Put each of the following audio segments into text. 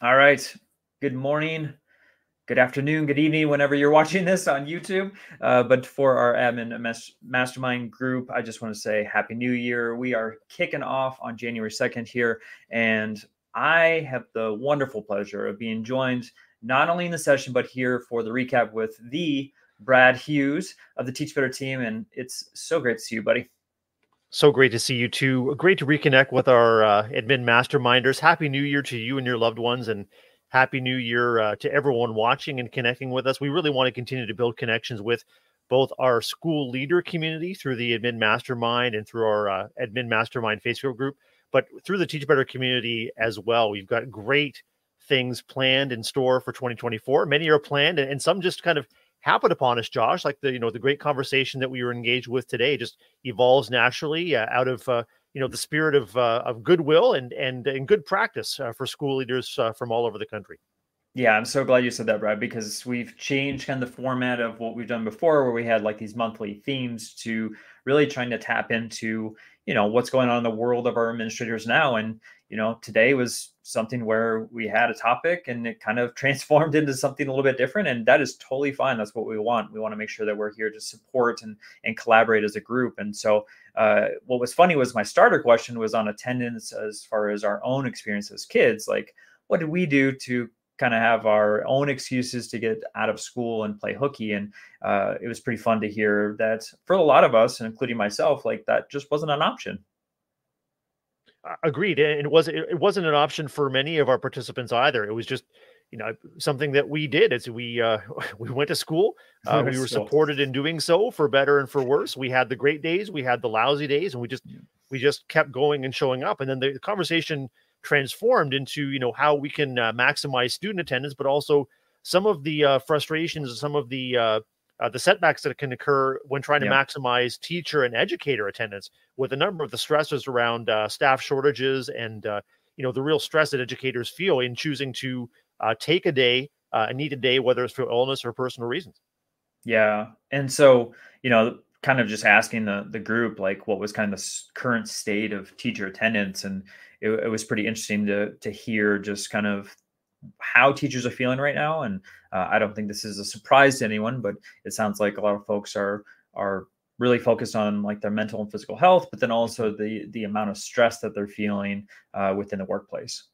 All right. Good morning, good afternoon, good evening, whenever you're watching this on YouTube. Uh, but for our admin mastermind group, I just want to say Happy New Year. We are kicking off on January 2nd here. And I have the wonderful pleasure of being joined not only in the session, but here for the recap with the Brad Hughes of the Teach Better team. And it's so great to see you, buddy. So great to see you too. Great to reconnect with our uh, admin masterminders. Happy New Year to you and your loved ones, and Happy New Year uh, to everyone watching and connecting with us. We really want to continue to build connections with both our school leader community through the admin mastermind and through our uh, admin mastermind Facebook group, but through the Teach Better community as well. We've got great things planned in store for 2024. Many are planned, and, and some just kind of happen upon us, Josh. Like the you know the great conversation that we were engaged with today just evolves naturally uh, out of uh, you know the spirit of uh, of goodwill and and and good practice uh, for school leaders uh, from all over the country. Yeah, I'm so glad you said that, Brad, because we've changed kind of the format of what we've done before, where we had like these monthly themes to really trying to tap into you know what's going on in the world of our administrators now and you know today was something where we had a topic and it kind of transformed into something a little bit different and that is totally fine that's what we want we want to make sure that we're here to support and and collaborate as a group and so uh, what was funny was my starter question was on attendance as far as our own experience as kids like what did we do to kind of have our own excuses to get out of school and play hooky. And uh, it was pretty fun to hear that for a lot of us, including myself, like that just wasn't an option. Agreed, and it wasn't it wasn't an option for many of our participants either. It was just you know something that we did as we uh, we went to school. Uh, we were supported in doing so for better and for worse. We had the great days, we had the lousy days, and we just we just kept going and showing up. And then the conversation transformed into you know how we can uh, maximize student attendance, but also some of the uh, frustrations, some of the uh, uh, the setbacks that can occur when trying to yeah. maximize teacher and educator attendance, with a number of the stresses around uh, staff shortages and uh, you know the real stress that educators feel in choosing to take a day, a needed day, whether it's for illness or personal reasons. Yeah, and so you know kind of just asking the the group like what was kind of the current state of teacher attendance and it, it, was pretty interesting to to hear just kind of how teachers are feeling right now and uh, i don't think this is a surprise to anyone but it sounds like a lot of folks are are really focused on like their mental and physical health but then also the the amount of stress that they're feeling uh, within the workplace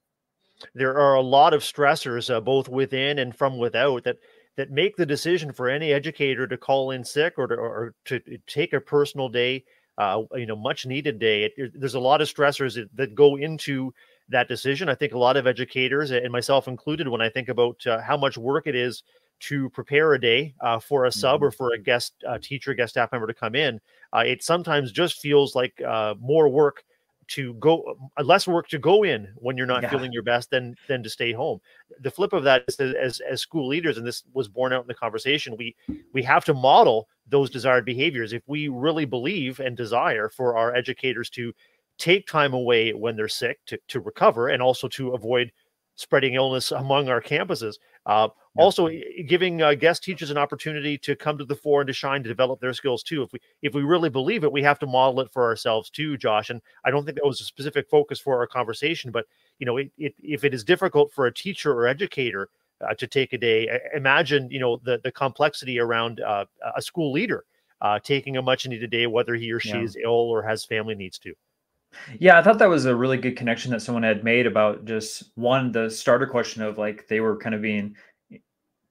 there are a lot of stressors uh, both within and from without that that make the decision for any educator to call in sick or to, or to take a personal day, uh, you know, much needed day. It, there's a lot of stressors that, that, go into that decision. I think a lot of educators, and myself included, when I think about uh, how much work it is to prepare a day uh, for a sub mm-hmm. or for a guest uh, teacher, guest staff member to come in, uh, it sometimes just feels like uh, more work to go uh, less work to go in when you're not yeah. feeling your best than than to stay home the flip of that is that as as school leaders and this was borne out in the conversation we we have to model those desired behaviors if we really believe and desire for our educators to take time away when they're sick to, to recover and also to avoid spreading illness among our campuses. Uh, yeah. Also, giving uh, guest teachers an opportunity to come to the fore and to shine to develop their skills too. If we if we really believe it, we have to model it for ourselves too, Josh. And I don't think that was a specific focus for our conversation, but you know, it, it, if it is difficult for a teacher or educator uh, to take a day, imagine you know the the complexity around uh, a school leader uh, taking a much needed day, whether he or she yeah. is ill or has family needs to. Yeah, I thought that was a really good connection that someone had made about just one, the starter question of like they were kind of being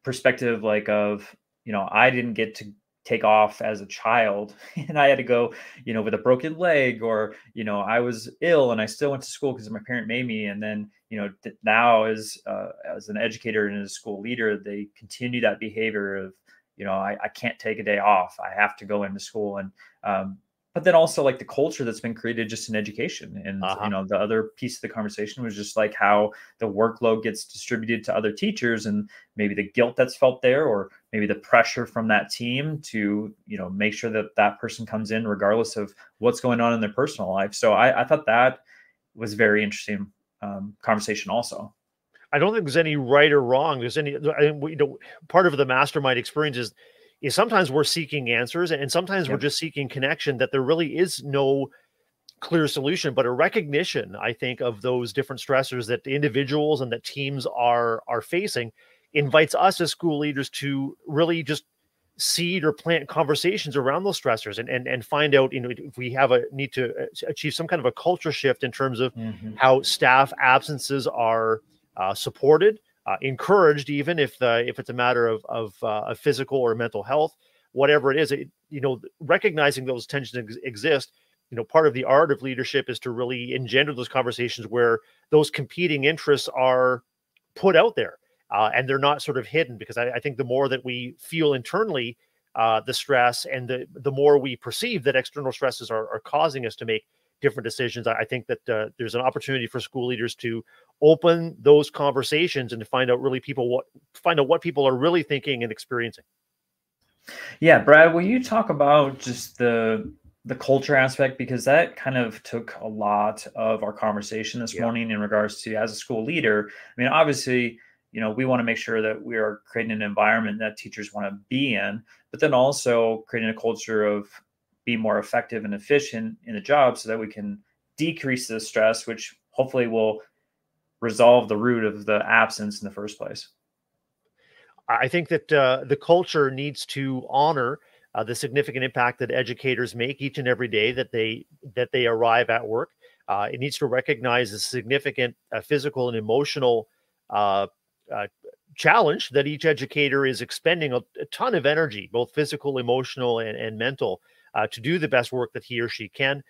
perspective like of, you know, I didn't get to take off as a child and I had to go, you know, with a broken leg or, you know, I was ill and I still went to school because my parent made me. And then, you know, now as, uh, as an educator and as a school leader, they continue that behavior of, you know, I, I can't take a day off. I have to go into school. And um, but then also like the culture that's been created just in education and uh-huh. you know the other piece of the conversation was just like how the workload gets distributed to other teachers and maybe the guilt that's felt there or maybe the pressure from that team to you know make sure that that person comes in regardless of what's going on in their personal life so i, I thought that was very interesting um, conversation also I don't think there's any right or wrong. There's any, I you know, part of the mastermind experience is is sometimes we're seeking answers and sometimes we're just seeking connection that there really is no clear solution, but a recognition, I think, of those different stressors that individuals and that teams are are facing invites us as school leaders to really just seed or plant conversations around those stressors and and, and find out you know if we have a need to uh, achieve some kind of a culture shift in terms of mm-hmm. how staff absences are uh, supported uh, encouraged even if the if it's a matter of of, uh, of physical or mental health whatever it is it, you know recognizing those tensions ex- exist you know part of the art of leadership is to really engender those conversations where those competing interests are put out there uh, and they're not sort of hidden because I, I, think the more that we feel internally uh, the stress and the the more we perceive that external stresses are, are causing us to make different decisions i, think that uh, there's an opportunity for school leaders to open those conversations and to find out really people what find out what people are really thinking and experiencing yeah brad will you talk about just the the culture aspect because that kind of took a lot of our conversation this yeah. morning in regards to as a school leader i mean obviously you know we want to make sure that we are creating an environment that teachers want to be in but then also creating a culture of be more effective and efficient in the job so that we can decrease the stress which hopefully will resolve the root of the absence in the first place i think that uh, the culture needs to honor uh, the significant impact that educators make each and every day that they that they arrive at work uh, it needs to recognize the significant uh, physical and emotional uh, uh, challenge that each educator is expending a, a, ton of energy, both physical, emotional, and, and mental, to do the best work that he or she can.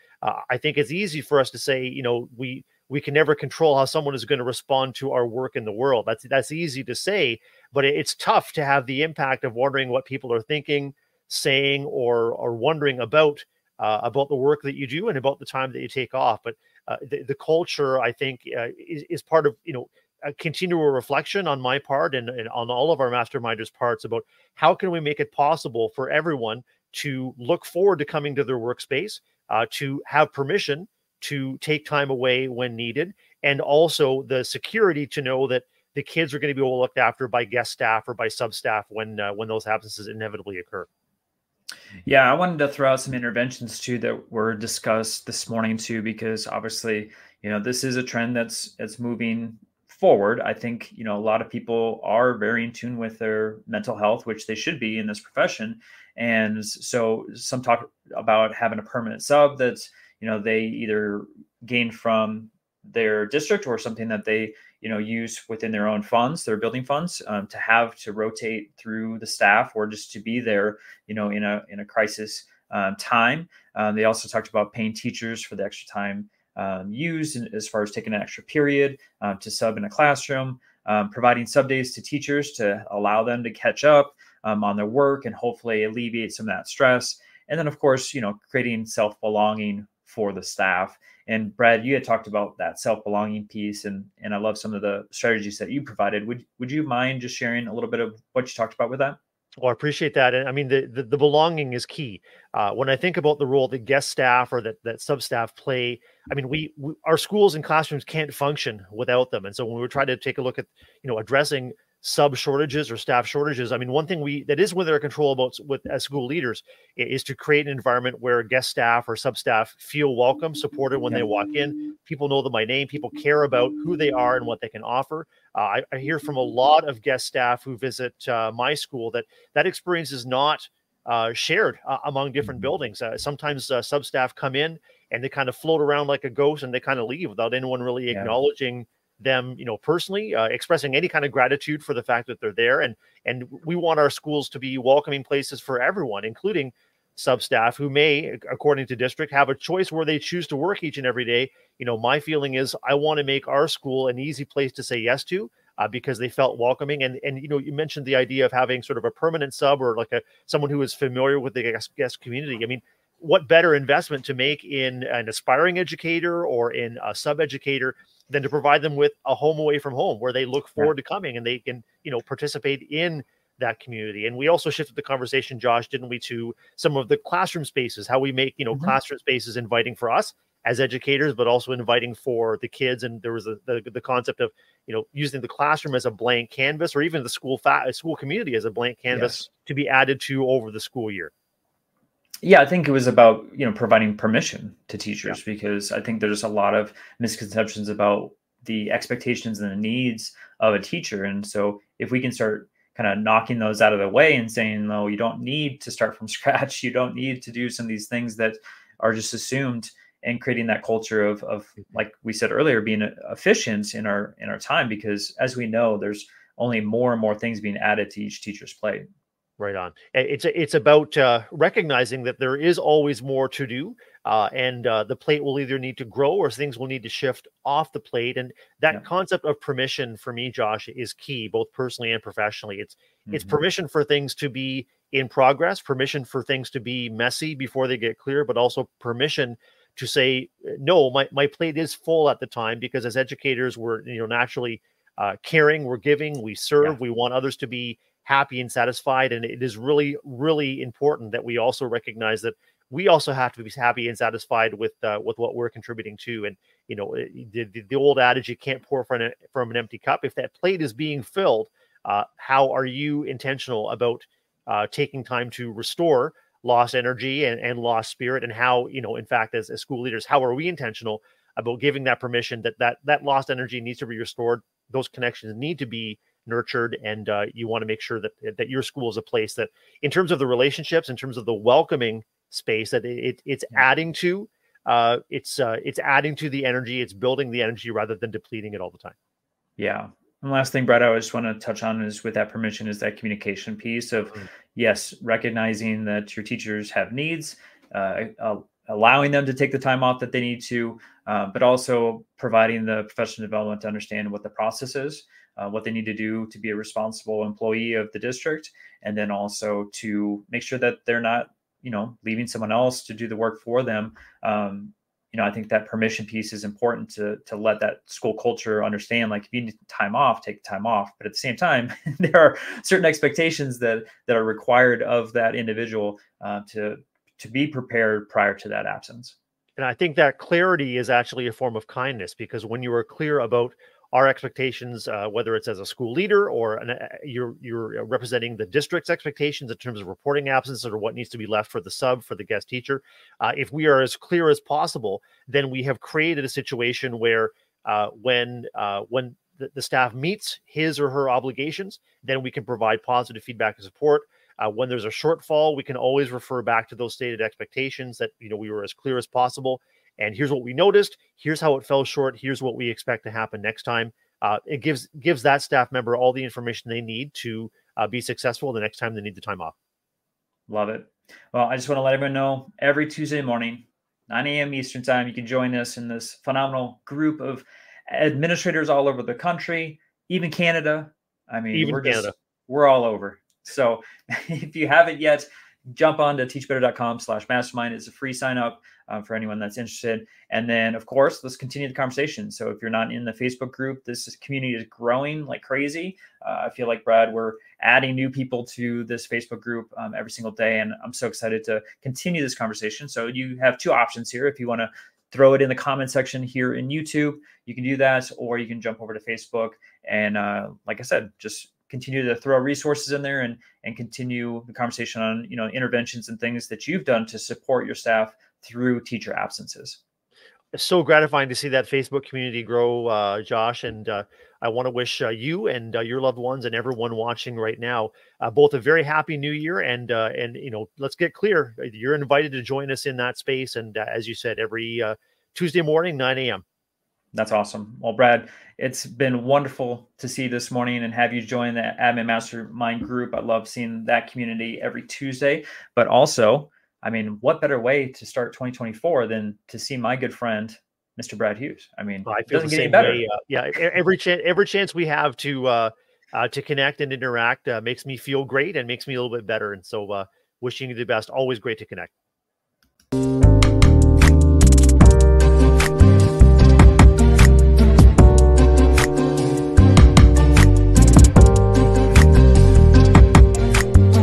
I think it's easy for us to say, you know, we we can never control how someone is going to respond to our work in the world. That's that's easy to say, but it's tough to have the impact of wondering what people are thinking, saying, or or wondering about uh, about the work that you do and about the time that you take off. But uh, the, the culture, I think, uh, is, is part of you know a continual reflection on my part and, and, on all of our masterminders parts about how can we make it possible for everyone to look forward to coming to their workspace uh, to have permission to take time away when needed and also the security to know that the kids are going to be well looked after by guest staff or by sub staff when uh, when those absences inevitably occur yeah i wanted to throw out some interventions too that were discussed this morning too because obviously you know this is a trend that's that's moving forward, I think you know a lot of people are very in tune with their mental health, which they should be in this profession. And so some talk about having a permanent sub that's you know they either gain from their district or something that they you know use within their own funds their building funds um, to have to rotate through the staff or just to be there you know in a in a crisis um, time um, they also talked about paying teachers for the extra time um, used as far as taking an extra period uh, to sub in a classroom, um, providing sub days to teachers to allow them to catch up um, on their work and hopefully alleviate some of that stress. And then, of course, you know, creating self belonging for the staff. And Brad, you had talked about that self belonging piece, and and I love some of the strategies that you provided. Would would you mind just sharing a little bit of what you talked about with that? Well, I appreciate that. And I mean, the, the, the belonging is key. Uh, when I think about the role that guest staff or that, that sub staff play, I mean, we, we, our schools and classrooms can't function without them. And so when we were trying to take a look at, you know, addressing sub shortages or staff shortages. I mean, one thing we that is within our control about with as school leaders is to create an environment where guest staff or sub staff feel welcome, supported when they walk in. People know them by name. People care about who they are and what they can offer. Uh, I, I, hear from a lot of guest staff who visit uh, my school that that experience is not uh, shared uh, among different mm-hmm. buildings. Uh, sometimes uh, sub staff come in and they kind of float around like a ghost and they kind of leave without anyone really yeah. acknowledging them, you know, personally, uh, expressing any kind of gratitude for the fact that they're there. And and we want our schools to be welcoming places for everyone, including sub staff who may, according to district, have a choice where they choose to work each and every day. You know, my feeling is I want to make our school an easy place to say yes to. Uh, because they felt welcoming, and and you know you mentioned the idea of having sort of a permanent sub or like a someone who is familiar with the guest, guest community. I mean, what better investment to make in an aspiring educator or in a sub educator than to provide them with a home away from home where they look forward to coming and they can, you know, participate in that community. And we also shifted the conversation, Josh, didn't we, to some of the classroom spaces, how we make, you know, mm-hmm. classroom spaces inviting for us as educators, but also inviting for the kids. And there was a, the, the concept of, you know, using the classroom as a blank canvas or even the school fa- school community as a blank canvas yes. to be added to over the school year. Yeah, I think it was about you know providing permission to teachers yeah. because I think there's a lot of misconceptions about the expectations and the needs of a teacher, and so if we can start kind of knocking those out of the way and saying, no, you don't need to start from scratch, you don't need to do some of these things that are just assumed, and creating that culture of of mm-hmm. like we said earlier, being efficient in our in our time because as we know, there's only more and more things being added to each teacher's plate. Right on. It's it's about uh, recognizing that there is always more to do, uh, and uh, the plate will either need to grow or things will need to shift off the plate. And that yeah. concept of permission for me, Josh, is key, both personally and professionally. It's mm-hmm. it's permission for things to be in progress, permission for things to be messy before they get clear, but also permission to say no. My my plate is full at the time because as educators, we're you know naturally uh, caring, we're giving, we serve, yeah. we want others to be happy and satisfied. And it is really, really important that we also recognize that we also have to be happy and satisfied with uh, with what we're contributing to. And you know, the, the, the old adage, you can't pour from from an empty cup. If that plate is being filled, uh, how are you intentional about uh, taking time to restore lost energy and, and lost spirit? And how, you know, in fact, as, as school leaders, how are we intentional about giving that permission that that that lost energy needs to be restored? Those connections need to be nurtured and uh, you want to make sure that that your school is a place that in terms of the relationships in terms of the welcoming space that it, it's adding to uh, it's uh, it's adding to the energy it's building the energy rather than depleting it all the time. Yeah. And last thing brad i just want to touch on is with that permission is that communication piece of mm-hmm. yes recognizing that your teachers have needs uh, allowing them to take the time off that they need to uh, but also providing the professional development to understand what the process is uh, what they need to do to be a responsible employee of the district, and then also to make sure that they're not, you know, leaving someone else to do the work for them. Um, you know, I think that permission piece is important to to let that school culture understand. Like, if you need time off, take time off. But at the same time, there are certain expectations that that are required of that individual uh, to to be prepared prior to that absence. And I think that clarity is actually a form of kindness because when you are clear about our expectations, uh, whether it's as a school leader or an, uh, you're you're representing the district's expectations in terms of reporting absences or what needs to be left for the sub for the guest teacher. Uh, if we are as clear as possible, then we have created a situation where uh, when uh, when the, the, staff meets his or her obligations, then we can provide positive feedback and support. Uh, when there's a shortfall, we can always refer back to those stated expectations that you know we were as clear as possible and here's what we noticed here's how it fell short here's what we expect to happen next time. Uh, it gives gives that staff member all the information they need to uh, be successful the next time they need the time off. Love it. Well i just want to let everyone know every tuesday morning 9 a.m eastern time you can join us in this phenomenal group of administrators all over the country even canada. I mean even we're canada. just, we're all over. So if you haven't yet jump on to teachbetter.com slash mastermind it's a free sign up um, for anyone that's interested. And then, of course, let's continue the conversation. So if you're not in the Facebook group, this community is growing like crazy. Uh, I feel like, Brad, we're adding new people to this Facebook group um, every single day. And I'm so excited to continue this conversation. So you have two options here. If you want to throw it in the comment section here in YouTube, you can do that, or you can jump over to Facebook. And uh, like I said, just continue to throw resources in there and and continue the conversation on you know interventions and things that you've done to support your staff through teacher absences. It's so gratifying to see that Facebook community grow, uh, Josh. And uh, I want to wish uh, you and uh, your loved ones and everyone watching right now uh, both a very happy New Year. And uh, and you know, let's get clear. You're invited to join us in that space. And as you said, every Tuesday morning, 9 a.m. That's awesome. Well, Brad, it's been wonderful to see this morning and have you join the Admin Mastermind group. I love seeing that community every Tuesday, but also I mean, what better way to start 2024 than to see my good friend, Mr. Brad Hughes? I mean, I feel the same way. Uh, yeah, every chance, every chance we have to uh, uh, to connect and interact uh, makes me feel great and makes me a little bit better. And so, uh, wishing you the best. Always great to connect.